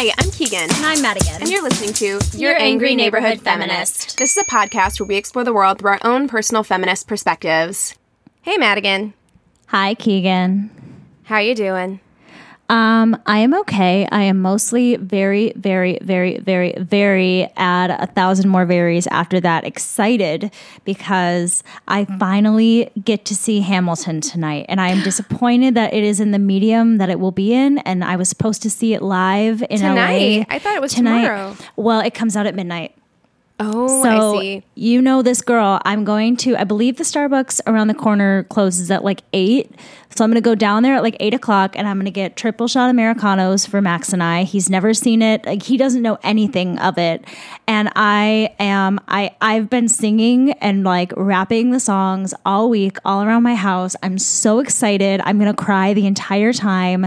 Hi, I'm Keegan. And I'm Madigan. And you're listening to Your Angry Neighborhood Feminist. This is a podcast where we explore the world through our own personal feminist perspectives. Hey, Madigan. Hi, Keegan. How are you doing? Um, I am okay. I am mostly very, very, very, very, very add a thousand more varies after that excited because I finally get to see Hamilton tonight. And I am disappointed that it is in the medium that it will be in. And I was supposed to see it live in Tonight? LA. I thought it was tonight. tomorrow. Well, it comes out at midnight. Oh, So I see. you know this girl. I'm going to. I believe the Starbucks around the corner closes at like eight. So I'm going to go down there at like eight o'clock, and I'm going to get triple shot americanos for Max and I. He's never seen it. Like he doesn't know anything of it, and I am. I I've been singing and like rapping the songs all week, all around my house. I'm so excited. I'm going to cry the entire time.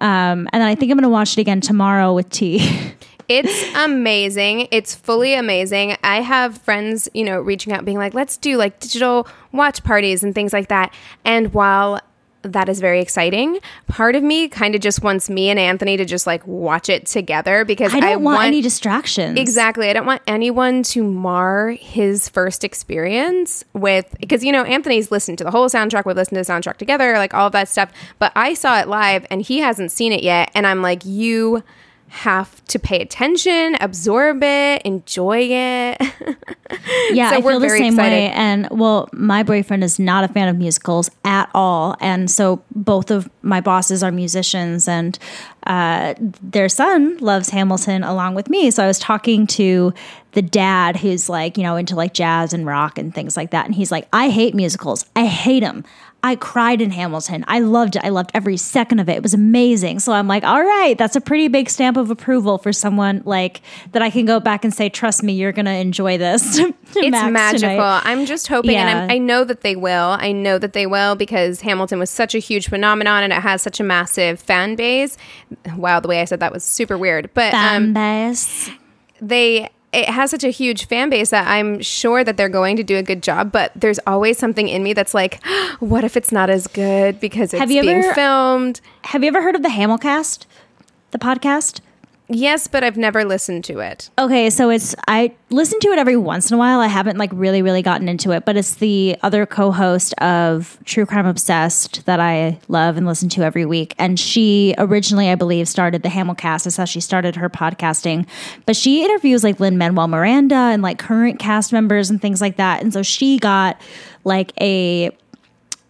Um, and then I think I'm going to watch it again tomorrow with tea. It's amazing. It's fully amazing. I have friends, you know, reaching out being like, let's do like digital watch parties and things like that. And while that is very exciting, part of me kind of just wants me and Anthony to just like watch it together because I I, don't want, any distractions. Exactly. I don't want anyone to mar his first experience with because you know Anthony's listened to the whole soundtrack. We've listened to the soundtrack together, like all of that stuff. But I saw it live and he hasn't seen it yet, and I'm like, you have to pay attention, absorb it, enjoy it. Yeah, So I feel the same way. And well, my boyfriend is not a fan of musicals at all, and so both of my bosses are musicians, and uh, their son loves Hamilton along with me. So I was talking to the dad who's like, you know, into like jazz and rock and things like that, and he's like, I hate musicals. I hate them. I cried in Hamilton. I loved it. I loved every second of it. It was amazing. So I'm like, all right, that's a pretty big stamp of approval for someone like that I can go back and say, trust me, you're going to enjoy this. it's Max magical. tonight. I'm just hoping, and I'm, I know that they will. I know that they will because Hamilton was such a huge phenomenon and it has such a massive fan base. Wow, the way I said that was super weird. But um, Fan base. they it has such a huge fan base that I'm sure that they're going to do a good job, but there's always something in me that's like, what if it's not as good because it's Have you being ever- filmed? Have you ever heard of the Hamilcast? The podcast? Yes, but I've never listened to it. Okay, so it's I listen to it every once in a while. I haven't like really, really gotten into it, but it's the other co-host of True Crime Obsessed that I love and listen to every week. And she originally, I believe, started the Hamilcast. That's how she started her podcasting. But she interviews like Lin Manuel Miranda and like current cast members and things like that. And so she got like a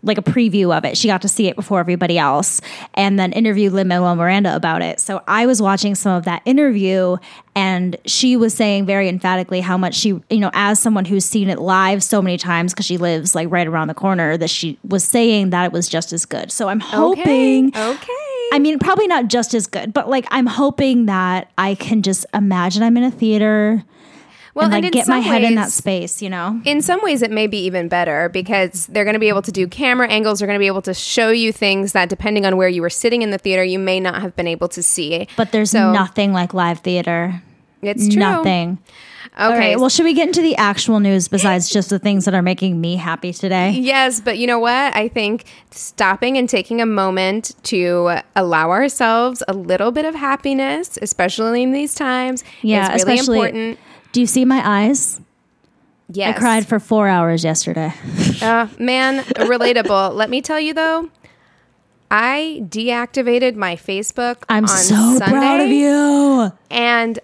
like a preview of it. She got to see it before everybody else and then interviewed Lin Manuel Miranda about it. So I was watching some of that interview and she was saying very emphatically how much she, you know, as someone who's seen it live so many times because she lives like right around the corner, that she was saying that it was just as good. So I'm hoping. Okay. I mean, probably not just as good, but like I'm hoping that I can just imagine I'm in a theater Well, and like in get my some head in that space, you know? in some ways it may be even better because they're going to be able to do camera angles they're going to be able to show you things that depending on where you were sitting in the theater you may not have been able to see But there's So- nothing like live theater. it's true Nothing. okay All right. Well, should we get into the actual news besides just the things that are making me happy today? Yes, but you know what? I think stopping and taking a moment to allow ourselves a little bit of happiness, especially in these times, Yeah, is really especially- important. Do you see my eyes? Yes. I cried for four hours yesterday. Uh, man, relatable. Let me tell you though, I deactivated my Facebook I'm on so Sunday, proud of you. and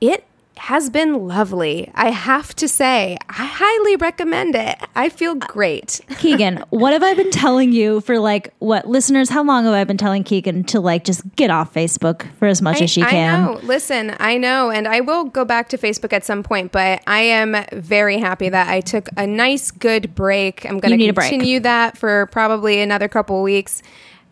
it has been lovely. I have to say, I highly recommend it. I feel great. Keegan, what have I been telling you for like what listeners? How long have I been telling Keegan to like just get off Facebook for as much as she can? I know. Listen, I know, and I will go back to Facebook at some point, but I am very happy that I took a nice, good break. I'm going to continue that for probably another couple of weeks.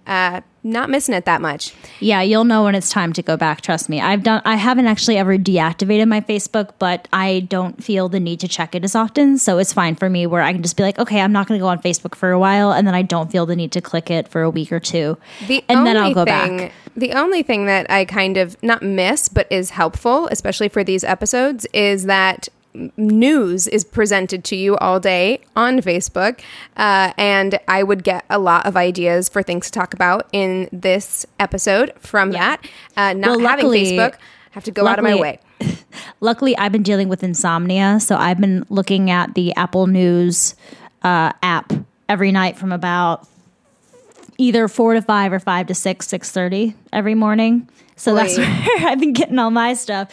Uh, not missing it that much. Yeah, you'll know when it's time to go back. Trust me. I've done. I haven't actually ever deactivated my Facebook, but I don't feel the need to check it as often, so it's fine for me. Where I can just be like, okay, I'm not going to go on Facebook for a while, and then I don't feel the need to click it for a week or two, The and then I'll go thing, back. The only thing that I kind of not miss, but is helpful, especially for these episodes, is that news is presented to you all day on Facebook, uh, and I would get a lot of ideas for things to talk about in this episode from that. Uh, not Well, having luckily- Facebook, have to go out of my way. Luckily, I've been dealing with insomnia, so I've been looking at the Apple News uh, app every night from about either four to five or five to six, six thirty every morning. So that's where I've been getting all my stuff.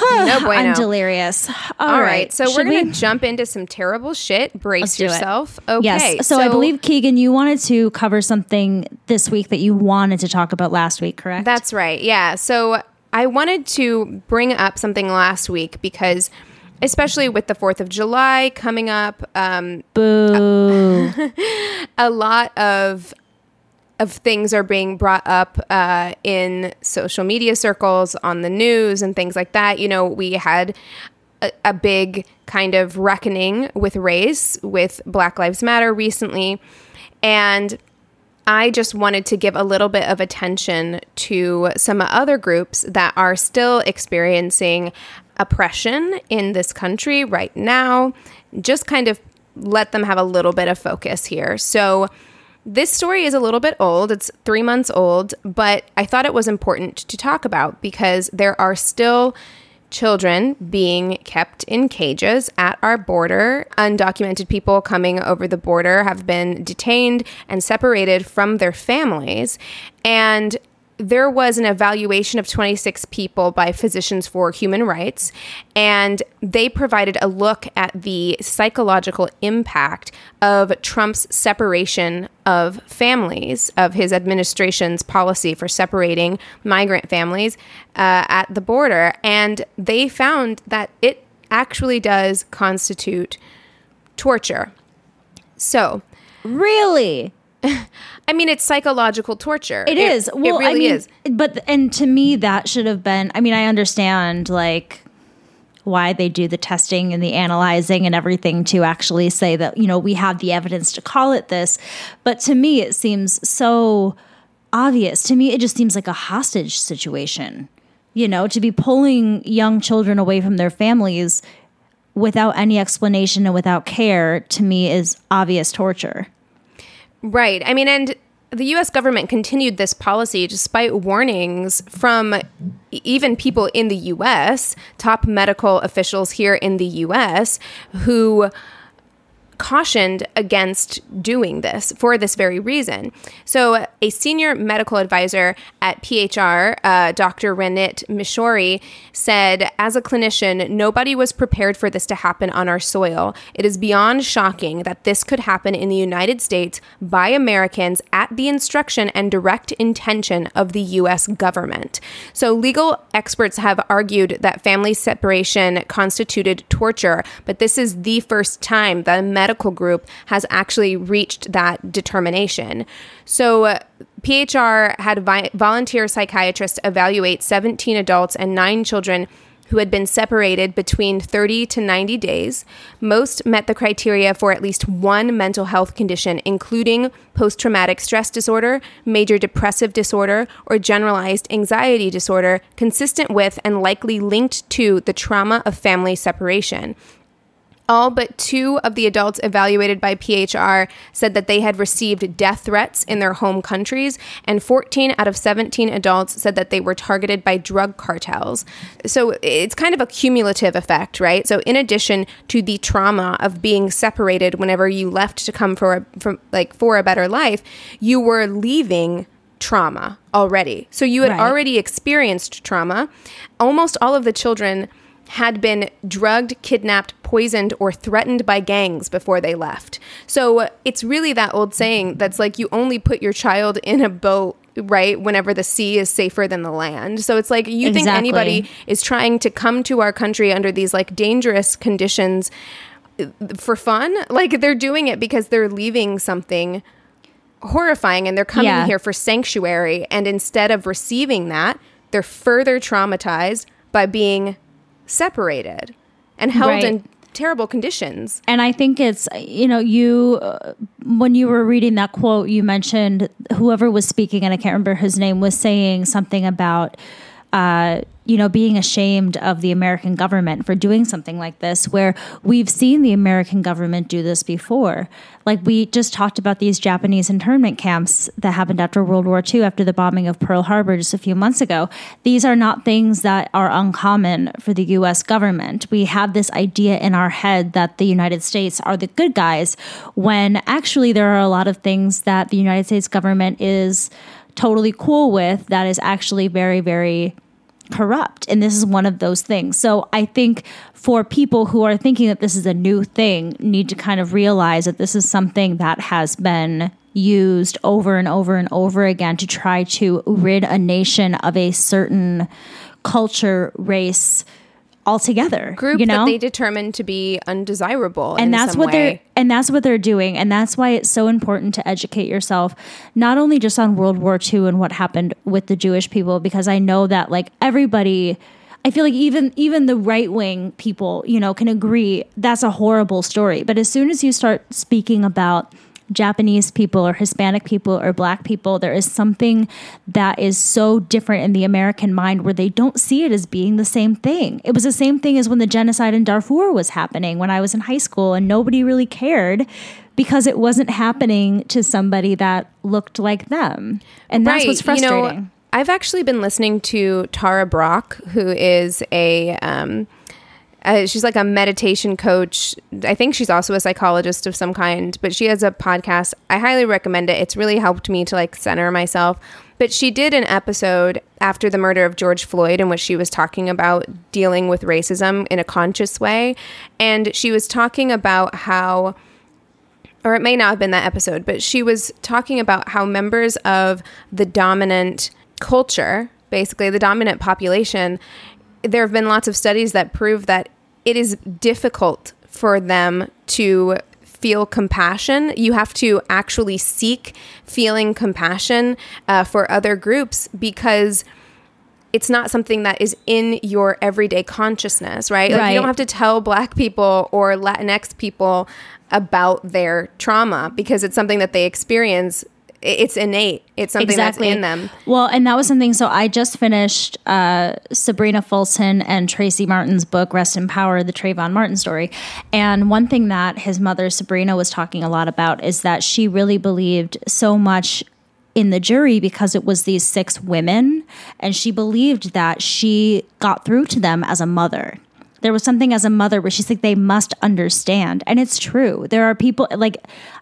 No bueno. I'm delirious. All right, so we're gonna we- jump into some terrible shit. Brace Let's yourself. Okay. Yes. So, I believe Keegan, you wanted to cover something this week that you wanted to talk about last week, correct? That's right. Yeah. So I wanted to bring up something last week because, especially with the 4th of July coming up, um, boo. a lot of of things are being brought up uh, in social media circles, on the news, and things like that. You know, we had a, a big kind of reckoning with race with Black Lives Matter recently, and I just wanted to give a little bit of attention to some other groups that are still experiencing oppression in this country right now. Just kind of let them have a little bit of focus here. So, this story is a little bit old. It's three months old, but I thought it was important to talk about because there are still children being kept in cages at our border. Undocumented people coming over the border have been detained and separated from their families. And there was an evaluation of 26 people by Physicians for Human Rights, and they provided a look at the psychological impact of Trump's separation of families, of his administration's policy for separating migrant families uh, at the border. And they found that it actually does constitute torture. So, really? I mean, it's psychological torture. It is. Well, it really I mean, is. But and to me, that should have been. I mean, I understand like why they do the testing and the analyzing and everything to actually say that you know we have the evidence to call it this. But to me, it seems so obvious. To me, it just seems like a hostage situation. You know, to be pulling young children away from their families without any explanation and without care to me is obvious torture. Right. I mean, and the US government continued this policy despite warnings from even people in the US, top medical officials here in the US, who cautioned against doing this for this very reason. So, a senior medical advisor at PHR, uh, Dr. Ranit Mishori, said, As a clinician, nobody was prepared for this to happen on our soil. It is beyond shocking that this could happen in the United States by Americans at the instruction and direct intention of the U.S. government. So, legal experts have argued that family separation constituted torture, but this is the first time the medical group has actually reached that determination. So, PHR had vi- volunteer psychiatrists evaluate 17 adults and nine children who had been separated between 30 to 90 days. Most met the criteria for at least one mental health condition, including post traumatic stress disorder, major depressive disorder, or generalized anxiety disorder, consistent with and likely linked to the trauma of family separation. All but two of the adults evaluated by PHR said that they had received death threats in their home countries, and 14 out of 17 adults said that they were targeted by drug cartels. So it's kind of a cumulative effect, right? So in addition to the trauma of being separated whenever you left to come for a, from like for a better life, you were leaving trauma already. So you had Right. already experienced trauma. Almost all of the children had been drugged, kidnapped, poisoned, or threatened by gangs before they left. So it's really that old saying that's like you only put your child in a boat. Right, whenever the sea is safer than the land. So it's like you think anybody is trying to come to our country under these like dangerous conditions uh, for fun? Like they're doing it because they're leaving something horrifying and they're coming Yeah. here for sanctuary and instead of receiving that they're further traumatized by being separated and held Right. in terrible conditions And I think it's, you know, you, uh, when you were reading that quote, you mentioned whoever was speaking, and I can't remember his name, was saying something about, uh, you know, being ashamed of the American government for doing something like this, where we've seen the American government do this before. Like we just talked about these Japanese internment camps that happened after World War II, after the bombing of Pearl Harbor just a few months ago. These are not things that are uncommon for the US government. We have this idea in our head that the United States are the good guys, when actually there are a lot of things that the United States government is totally cool with that is actually very, very corrupt. And this is one of those things. So I think for people who are thinking that this is a new thing, need to kind of realize that this is something that has been used over and over and over again to try to rid a nation of a certain culture, race altogether. group you know? that they determine to be undesirable in and that's what way. they're and that's what they're doing and that's why it's so important to educate yourself not only just on world war ii and what happened with the jewish people because i know that like everybody i feel like even even the right wing people you know can agree that's a horrible story but as soon as you start speaking about Japanese people or Hispanic people or black people, there is something that is so different in the American mind where they don't see it as being the same thing. It was the same thing as when the genocide in Darfur was happening when I was in high school and nobody really cared because it wasn't happening to somebody that looked like them. And that's what's frustrating. You know, I've actually been listening to Tara Brach, who is a um, uh, she's like a meditation coach. I think she's also a psychologist of some kind, but she has a podcast. I highly recommend it. It's really helped me to like center myself. But she did an episode after the murder of George Floyd in which she was talking about dealing with racism in a conscious way. And she was talking about how or it may not have been that episode, but she was talking about how members of the dominant culture, basically the dominant population, there have been lots of studies that prove that it is difficult for them to feel compassion. You have to actually seek feeling compassion uh, for other groups because it's not something that is in your everyday consciousness, right? Like Right. you don't have to tell black people or Latinx people about their trauma because it's something that they experience. It's innate. It's something that's in them. Well, and that was something. So I just finished uh, Sabrina Fulton and Tracy Martin's book, Rest in Power, the Trayvon Martin story. And one thing that his mother, Sabrina, was talking a lot about is that she really believed so much in the jury because it was these six women. And she believed that she got through to them as a mother there was something as a mother where she's like they must understand. And it's true. There are people like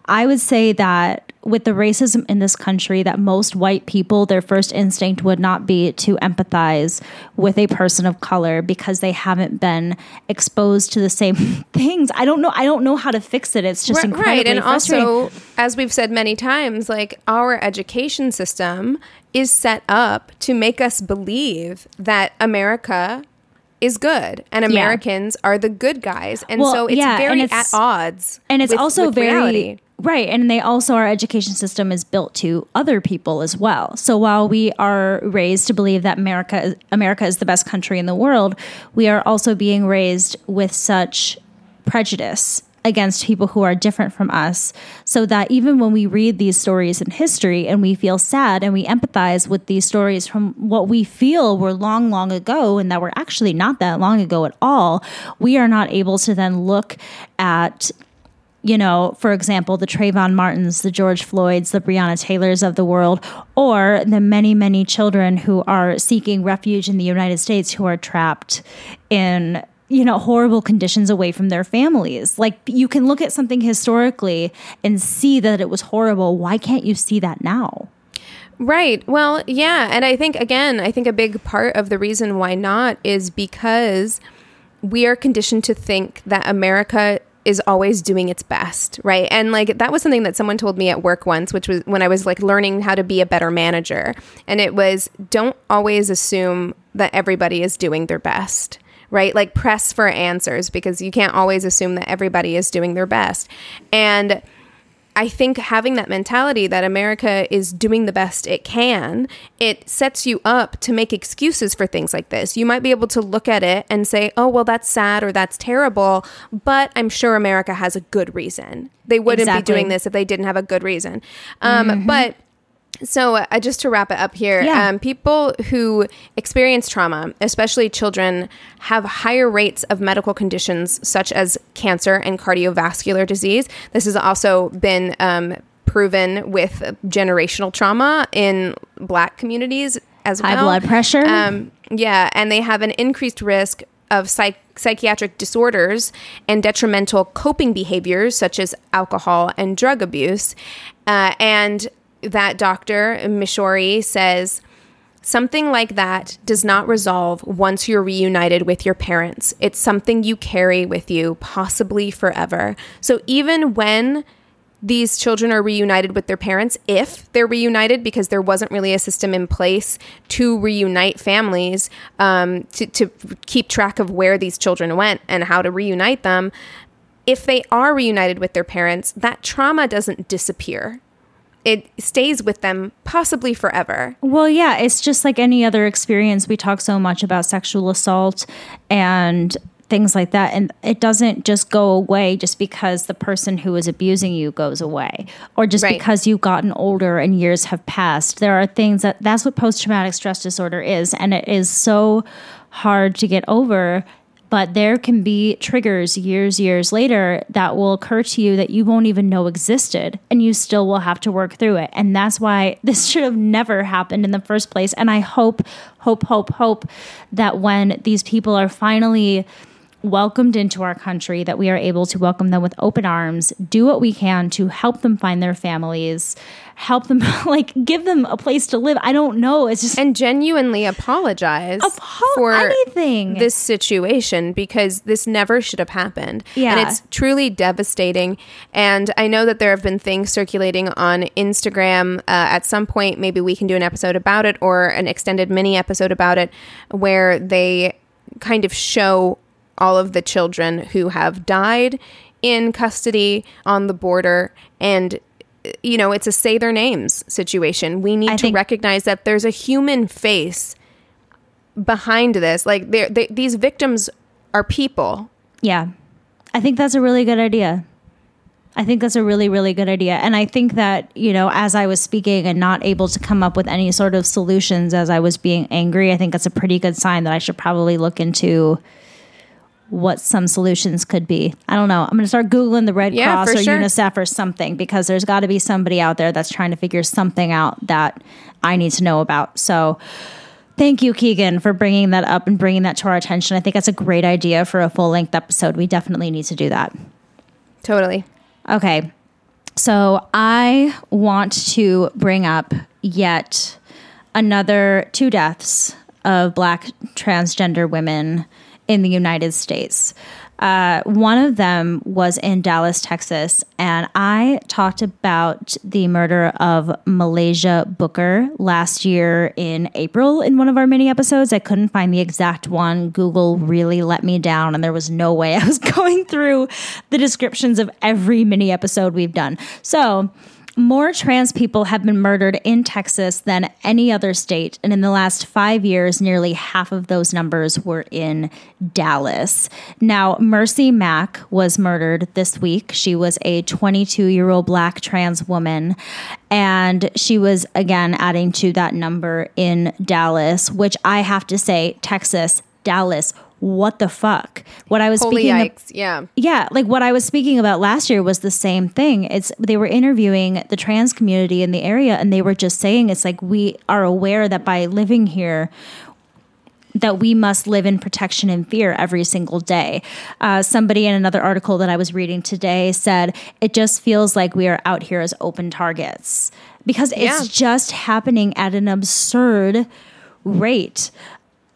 i would say that with the racism in this country that most white people their first instinct would not be to empathize with a person of color because they haven't been exposed to the same things. I don't know i don't know how to fix it. It's just Right, incredibly and also as we've said many times like our education system is set up to make us believe that america is good and americans are the good guys and Well, so it's yeah, very it's- at odds and it's with- also with very reality. right and they also our education system is built to other people as well so while we are raised to believe that america america is the best country in the world we are also being raised with such prejudice against people who are different from us so that even when we read these stories in history and we feel sad and we empathize with these stories from what we feel were long long ago and that were actually not that long ago at all we are not able to then look at you know, for example, the Trayvon Martins, the George Floyds, the Breonna Taylors of the world, or the many, many children who are seeking refuge in the United States who are trapped in, you know, horrible conditions away from their families. Like, you can look at something historically and see that it was horrible. Why can't you see that now? Right. Well, yeah. And I think, again, I think a big part of the reason why not is because we are conditioned to think that America is always doing its best, right? And like that was something that someone told me at work once, which was when I was like learning how to be a better manager. And it was don't always assume that everybody is doing their best. Right? Like press for answers because you can't always assume that everybody is doing their best. And I think having that mentality that America is doing the best it can, it sets you up to make excuses for things like this. You might be able to look at it and say, oh, well, that's sad or that's terrible, but I'm sure America has a good reason. They wouldn't Exactly. be doing this if they didn't have a good reason. Um, But so, uh, just to wrap it up here, Yeah. um, people who experience trauma, especially children, have higher rates of medical conditions such as cancer and cardiovascular disease. This has also been um, proven with generational trauma in Black communities as well as High well. blood pressure. Um, yeah, and they have an increased risk of psych- psychiatric disorders and detrimental coping behaviors such as alcohol and drug abuse. Uh, and that doctor, Mishori, says something like that does not resolve once you're reunited with your parents. It's something you carry with you, possibly forever. So even when these children are reunited with their parents if they're reunited because there wasn't really a system in place to reunite families um, to, to keep track of where these children went and how to reunite them if they are reunited with their parents that trauma doesn't disappear it stays with them possibly forever Well, yeah, it's just like any other experience. We talk so much about sexual assault and things like that. And it doesn't just go away just because the person who is abusing you goes away or just Right. because you've gotten older and years have passed. There are things that that's what post traumatic stress disorder is. And it is so hard to get over. But there can be triggers years, years later that will occur to you that you won't even know existed, and you still will have to work through it. And that's why this should have never happened in the first place. And I hope, hope, hope, hope that when these people are finally welcomed into our country, that we are able to welcome them with open arms, do what we can to help them find their families, help them, like, give them a place to live. I don't know. It's just and genuinely apologize Apo- for anything. this situation because this never should have happened. Yeah. And it's truly devastating. And I know that there have been things circulating on Instagram. Uh, at some point, maybe we can do an episode about it or an extended mini episode about it where they kind of show all of the children who have died in custody on the border and you know it's a say their names situation we need I to recognize that there's a human face behind this like they're, they, these victims are people Yeah. I think that's a really good idea. I think that's a really, really good idea. And I think that, you know, as I was speaking and not able to come up with any sort of solutions as I was being angry, I think that's a pretty good sign that I should probably look into what some solutions could be. I don't know. I'm going to start Googling the Red Yeah, Cross or sure. UNICEF or something because there's got to be somebody out there that's trying to figure something out that I need to know about. So, Thank you, Keegan, for bringing that up and bringing that to our attention. I think that's a great idea for a full length episode. We definitely need to do that. totally Okay. So I want to bring up yet another two deaths of black transgender women in the United States. Uh, one of them was in Dallas, Texas, and I talked about the murder of Muhlaysia Booker last year in April in one of our mini episodes. I couldn't find the exact one. Google really let me down, and there was no way I was going through the descriptions of every mini episode we've done. So, more trans people have been murdered in Texas than any other state. And in the last five years, nearly half of those numbers were in Dallas. Now, Merci Mack was murdered this week. She was a 22 year old black trans woman. And she was, again, adding to that number in Dallas, which I have to say, Texas, Dallas, what the fuck? What I was holy speaking of, yeah yeah, like what I was speaking about last year was the same thing. It's they were interviewing the trans community in the area and they were just saying it's like we are aware that by living here that we must live in protection and fear every single day. Uh, somebody in another article that I was reading today said it just feels like we are out here as open targets because it's just happening at an absurd rate.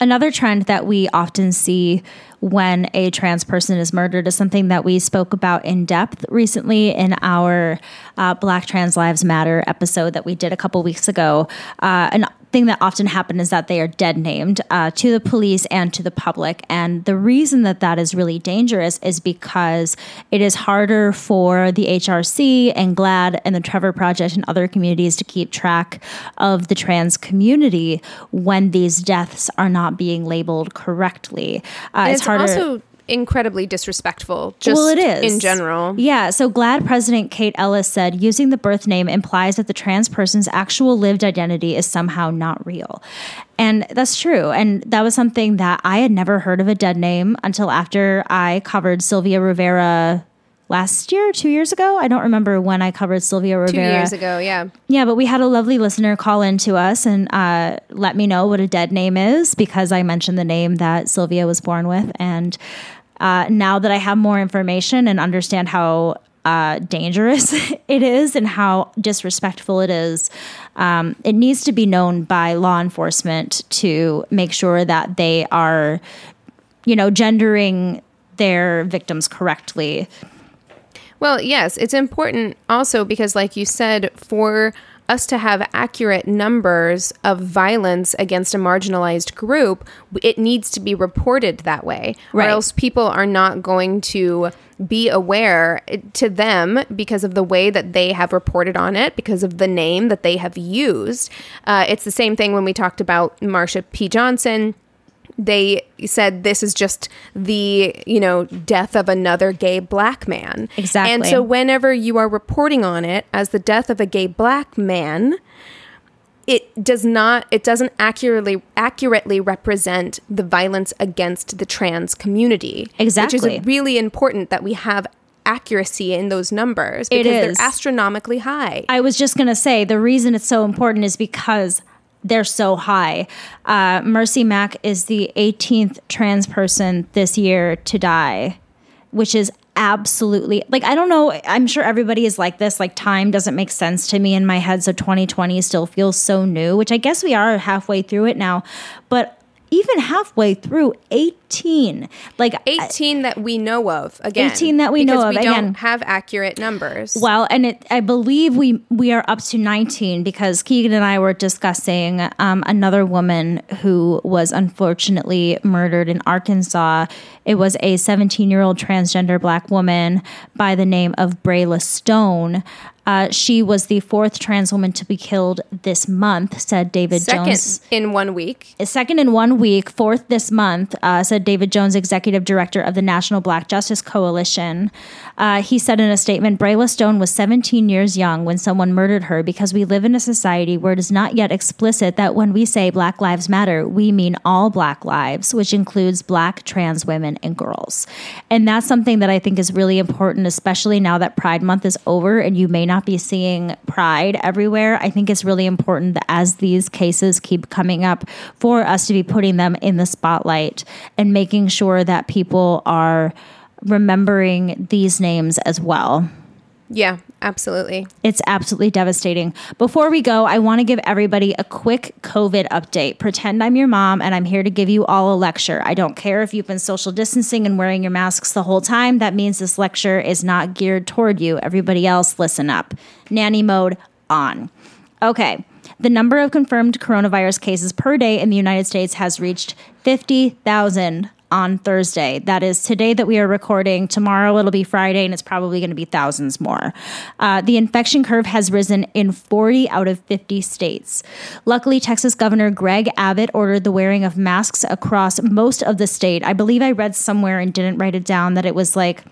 Another trend that we often see when a trans person is murdered is something that we spoke about in depth recently in our uh, Black Trans Lives Matter episode that we did a couple weeks ago. Uh, an thing that often happens is that they are dead named uh, to the police and to the public. And the reason that that is really dangerous is because it is harder for the HRC and GLAAD and the Trevor Project and other communities to keep track of the trans community when these deaths are not being labeled correctly. Uh, it's, also incredibly disrespectful just well, it is in general. Yeah. So GLAAD President Kate Ellis said using the birth name implies that the trans person's actual lived identity is somehow not real. And that's true. And that was something that I had never heard of a dead name until after I covered Sylvia Rivera last year, two years ago. I don't remember when I covered Sylvia Rivera. Two years ago, yeah. Yeah, but we had a lovely listener call in to us and uh, let me know what a dead name is because I mentioned the name that Sylvia was born with. And uh, now that I have more information and understand how uh, dangerous it is and how disrespectful it is, um, it needs to be known by law enforcement to make sure that they are, you know, gendering their victims correctly. Well, yes, it's important also because, like you said, for us to have accurate numbers of violence against a marginalized group, it needs to be reported that way, right. or else people are not going to be aware to them because of the way that they have reported on it, because of the name that they have used. Uh, it's the same thing when we talked about Marsha P. Johnson they said this is just the you know death of another gay black man. Exactly and so whenever you are reporting on it as the death of a gay black man it does not it doesn't accurately accurately represent the violence against the trans community exactly which is really important that we have accuracy in those numbers because they're astronomically high. I was just going to say the reason it's so important is because they're so high. Uh, Merci Mack is the 18th trans person this year to die, which is absolutely like I don't know. I'm sure everybody is like this. Like time doesn't make sense to me in my head. So 2020 still feels so new, which I guess we are halfway through it now. But even halfway through 18 like 18 that we know of again 18 that we know of we again. don't have accurate numbers. Well and it, i believe we we are up to 19 because keegan and i were discussing um, another woman who was unfortunately murdered in arkansas. It was a 17 year old transgender black woman by the name of brayla stone uh, she was the fourth trans woman to be killed this month, said David second Johns. in one week. Second in one week, fourth this month, uh, said David Johns, executive director of the National Black Justice Coalition. Uh, he said in a statement Brayla Stone was 17 years young when someone murdered her because we live in a society where it is not yet explicit that when we say Black Lives Matter, we mean all Black lives, which includes Black trans women and girls. And that's something that I think is really important, especially now that Pride Month is over and you may not not be seeing pride everywhere. I think it's really important that as these cases keep coming up, for us to be putting them in the spotlight and making sure that people are remembering these names as well. Yeah, absolutely. It's absolutely devastating. Before we go, I want to give everybody a quick COVID update. Pretend I'm your mom and I'm here to give you all a lecture. I don't care if you've been social distancing and wearing your masks the whole time. That means this lecture is not geared toward you. Everybody else, listen up. Nanny mode on. Okay. The number of confirmed coronavirus cases per day in the United States has reached 50,000 on Thursday. That is today that we are recording. Tomorrow it'll be Friday, and it's probably going to be thousands more. Uh, the infection curve has risen in 40 out of 50 states. Luckily, Texas Governor Greg Abbott ordered the wearing of masks across most of the state. I believe I read somewhere and didn't write it down that it was like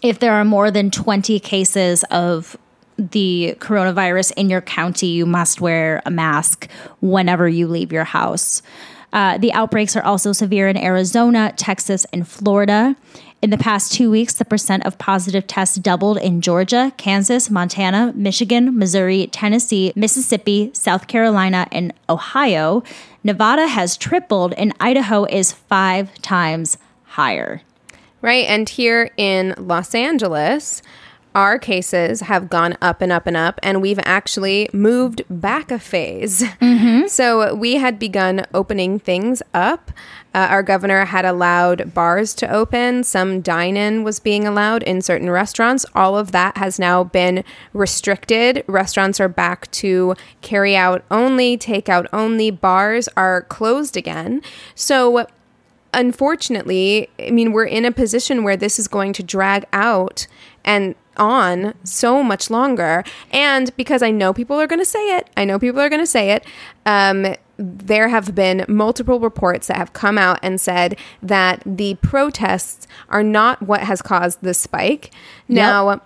if there are more than 20 cases of the coronavirus in your county, you must wear a mask whenever you leave your house. Uh, the outbreaks are also severe in Arizona, Texas, and Florida. In the past two weeks, the percent of positive tests doubled in Georgia, Kansas, Montana, Michigan, Missouri, Tennessee, Mississippi, South Carolina, and Ohio. Nevada has tripled, and Idaho is five times higher. Right. And here in Los Angeles, our cases have gone up and up and up, and we've actually moved back a phase. So we had begun opening things up. Uh, our governor had allowed bars to open, some dine in was being allowed in certain restaurants. All of that has now been restricted. Restaurants are back to carry out only, takeout only. Bars are closed again. So unfortunately, I mean, we're in a position where this is going to drag out and on so much longer. And because I know people are going to say it, I know people are going to say it. Um, there have been multiple reports that have come out and said that the protests are not what has caused the spike. Now,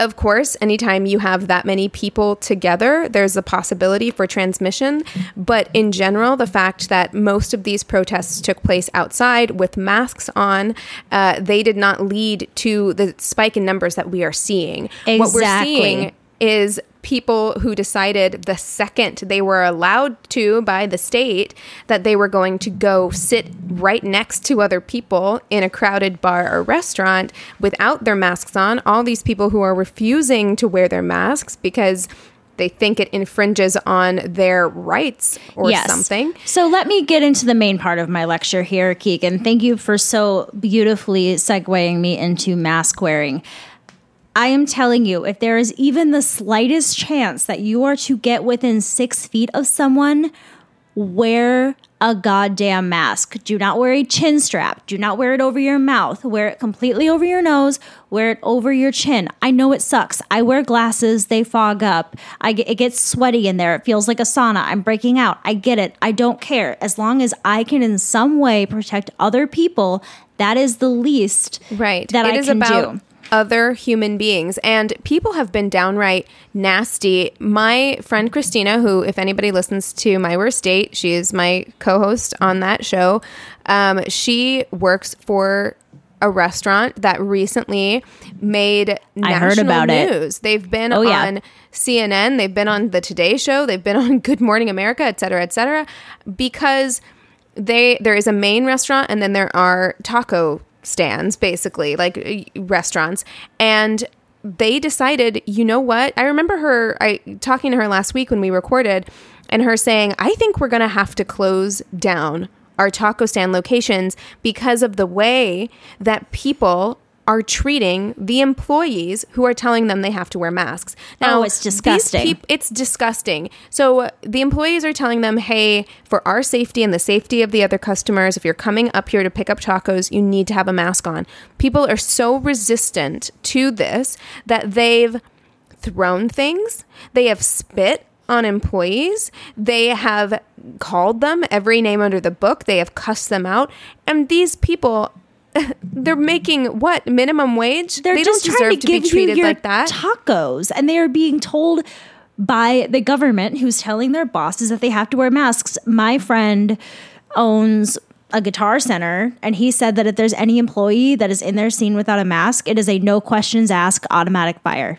of course, anytime you have that many people together, there's a possibility for transmission. But in general, the fact that most of these protests took place outside with masks on, uh, they did not lead to the spike in numbers that we are seeing. What we're seeing is people who decided the second they were allowed to by the state that they were going to go sit right next to other people in a crowded bar or restaurant without their masks on. All these people who are refusing to wear their masks because they think it infringes on their rights or something. So let me get into the main part of my lecture here, Keegan. Thank you for so beautifully segueing me into mask wearing. I am telling you, if there is even the slightest chance that you are to get within six feet of someone, wear a goddamn mask. Do not wear a chin strap. Do not wear it over your mouth. Wear it completely over your nose. Wear it over your chin. I know it sucks. I wear glasses. They fog up. I get, it gets sweaty in there. It feels like a sauna. I'm breaking out. I get it. I don't care. As long as I can in some way protect other people, that is the least Right. that It I is can about do. Other human beings. And people have been downright nasty. My friend Christina, who, if anybody listens to My Worst Date, she is my co host on that show. Um, she works for a restaurant that recently made I national heard about it. news. They've been Oh, yeah. on CNN, they've been on the Today Show, they've been on Good Morning America, et cetera, et cetera, because they there is a main restaurant and then there are taco stands basically like restaurants and they decided you know what? I remember her i talking to her last week when we recorded and her saying i think we're going to have to close down our taco stand locations because of the way that people are treating the employees who are telling them they have to wear masks. Oh, it's disgusting. peop- it's disgusting. So the employees are telling them, hey, for our safety and the safety of the other customers, if you're coming up here to pick up tacos, you need to have a mask on. People are so resistant to this that they've thrown things, they have spit on employees, they have called them every name under the book, they have cussed them out. And these people, they're making what minimum wage? They're they just don't deserve to, to, be you treated your like that. tacos, and they are being told by the government, who's telling their bosses that they have to wear masks. My friend owns a guitar center, and he said that if there's any employee that is in their scene without a mask, it is a no questions asked automatic fire.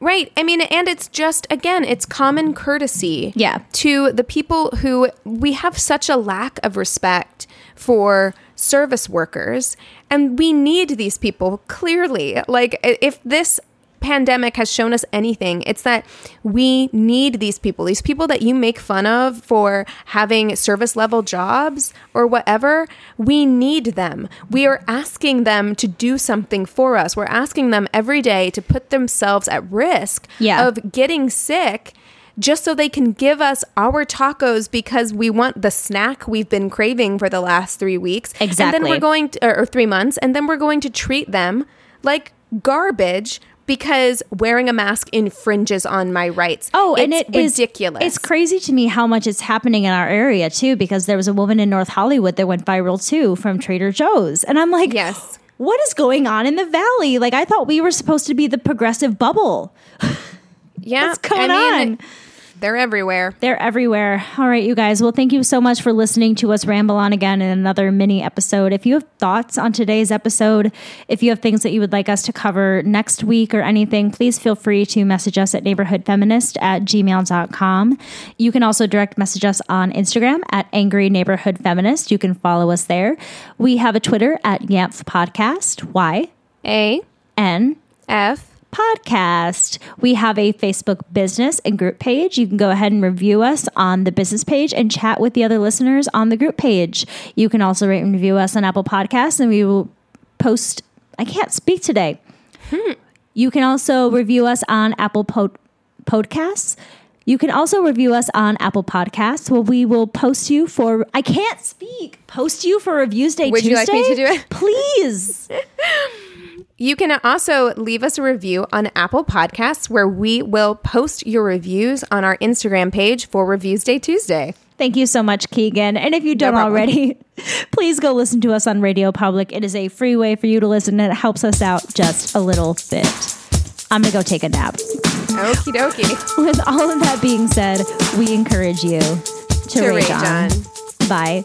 Right. I mean, and it's just, again, it's common courtesy. Yeah. To the people who we have such a lack of respect for service workers, and we need these people clearly. Like, if this pandemic has shown us anything, it's that we need these people. These people that you make fun of for having service level jobs or whatever, we need them. We are asking them to do something for us. We're asking them every day to put themselves at risk Yeah. of getting sick just so they can give us our tacos because we want the snack we've been craving for the last three weeks. Exactly. And then we're going to, or, or three months, and then we're going to treat them like garbage because wearing a mask infringes on my rights. Oh, and it's it is ridiculous. It's crazy to me how much it's happening in our area too, because there was a woman in North Hollywood that went viral too from Trader Joe's, and I'm like, Yes. what is going on in the valley? Like I thought we were supposed to be the progressive bubble. yeah, what's going I mean, on? They're everywhere. They're everywhere. All right, you guys. Well, thank you so much for listening to us ramble on again in another mini episode. If you have thoughts on today's episode, if you have things that you would like us to cover next week or anything, please feel free to message us at neighborhoodfeminist at gmail.com. You can also direct message us on Instagram at angry neighborhood feminist. You can follow us there. We have a Twitter at YANF Podcast. Y A N F. podcast. We have a Facebook business and group page. You can go ahead and review us on the business page and chat with the other listeners on the group page. You can also rate and review us on Apple Podcasts, and we will post. I can't speak today. Hmm. You can also review us on Apple Pod- Podcasts. You can also review us on Apple Podcasts. Well, we will post you for. I can't speak. Post you for Reviews Day Would Tuesday. you like me to do it? Please. You can also leave us a review on Apple Podcasts where we will post your reviews on our Instagram page for Reviews Day Tuesday. Thank you so much, Keegan. And if you don't problem. already, please go listen to us on Radio Public. It is a free way for you to listen, and it helps us out just a little bit. I'm going to go take a nap. Okie dokie. With all of that being said, we encourage you to, To rage rage on. on. Bye.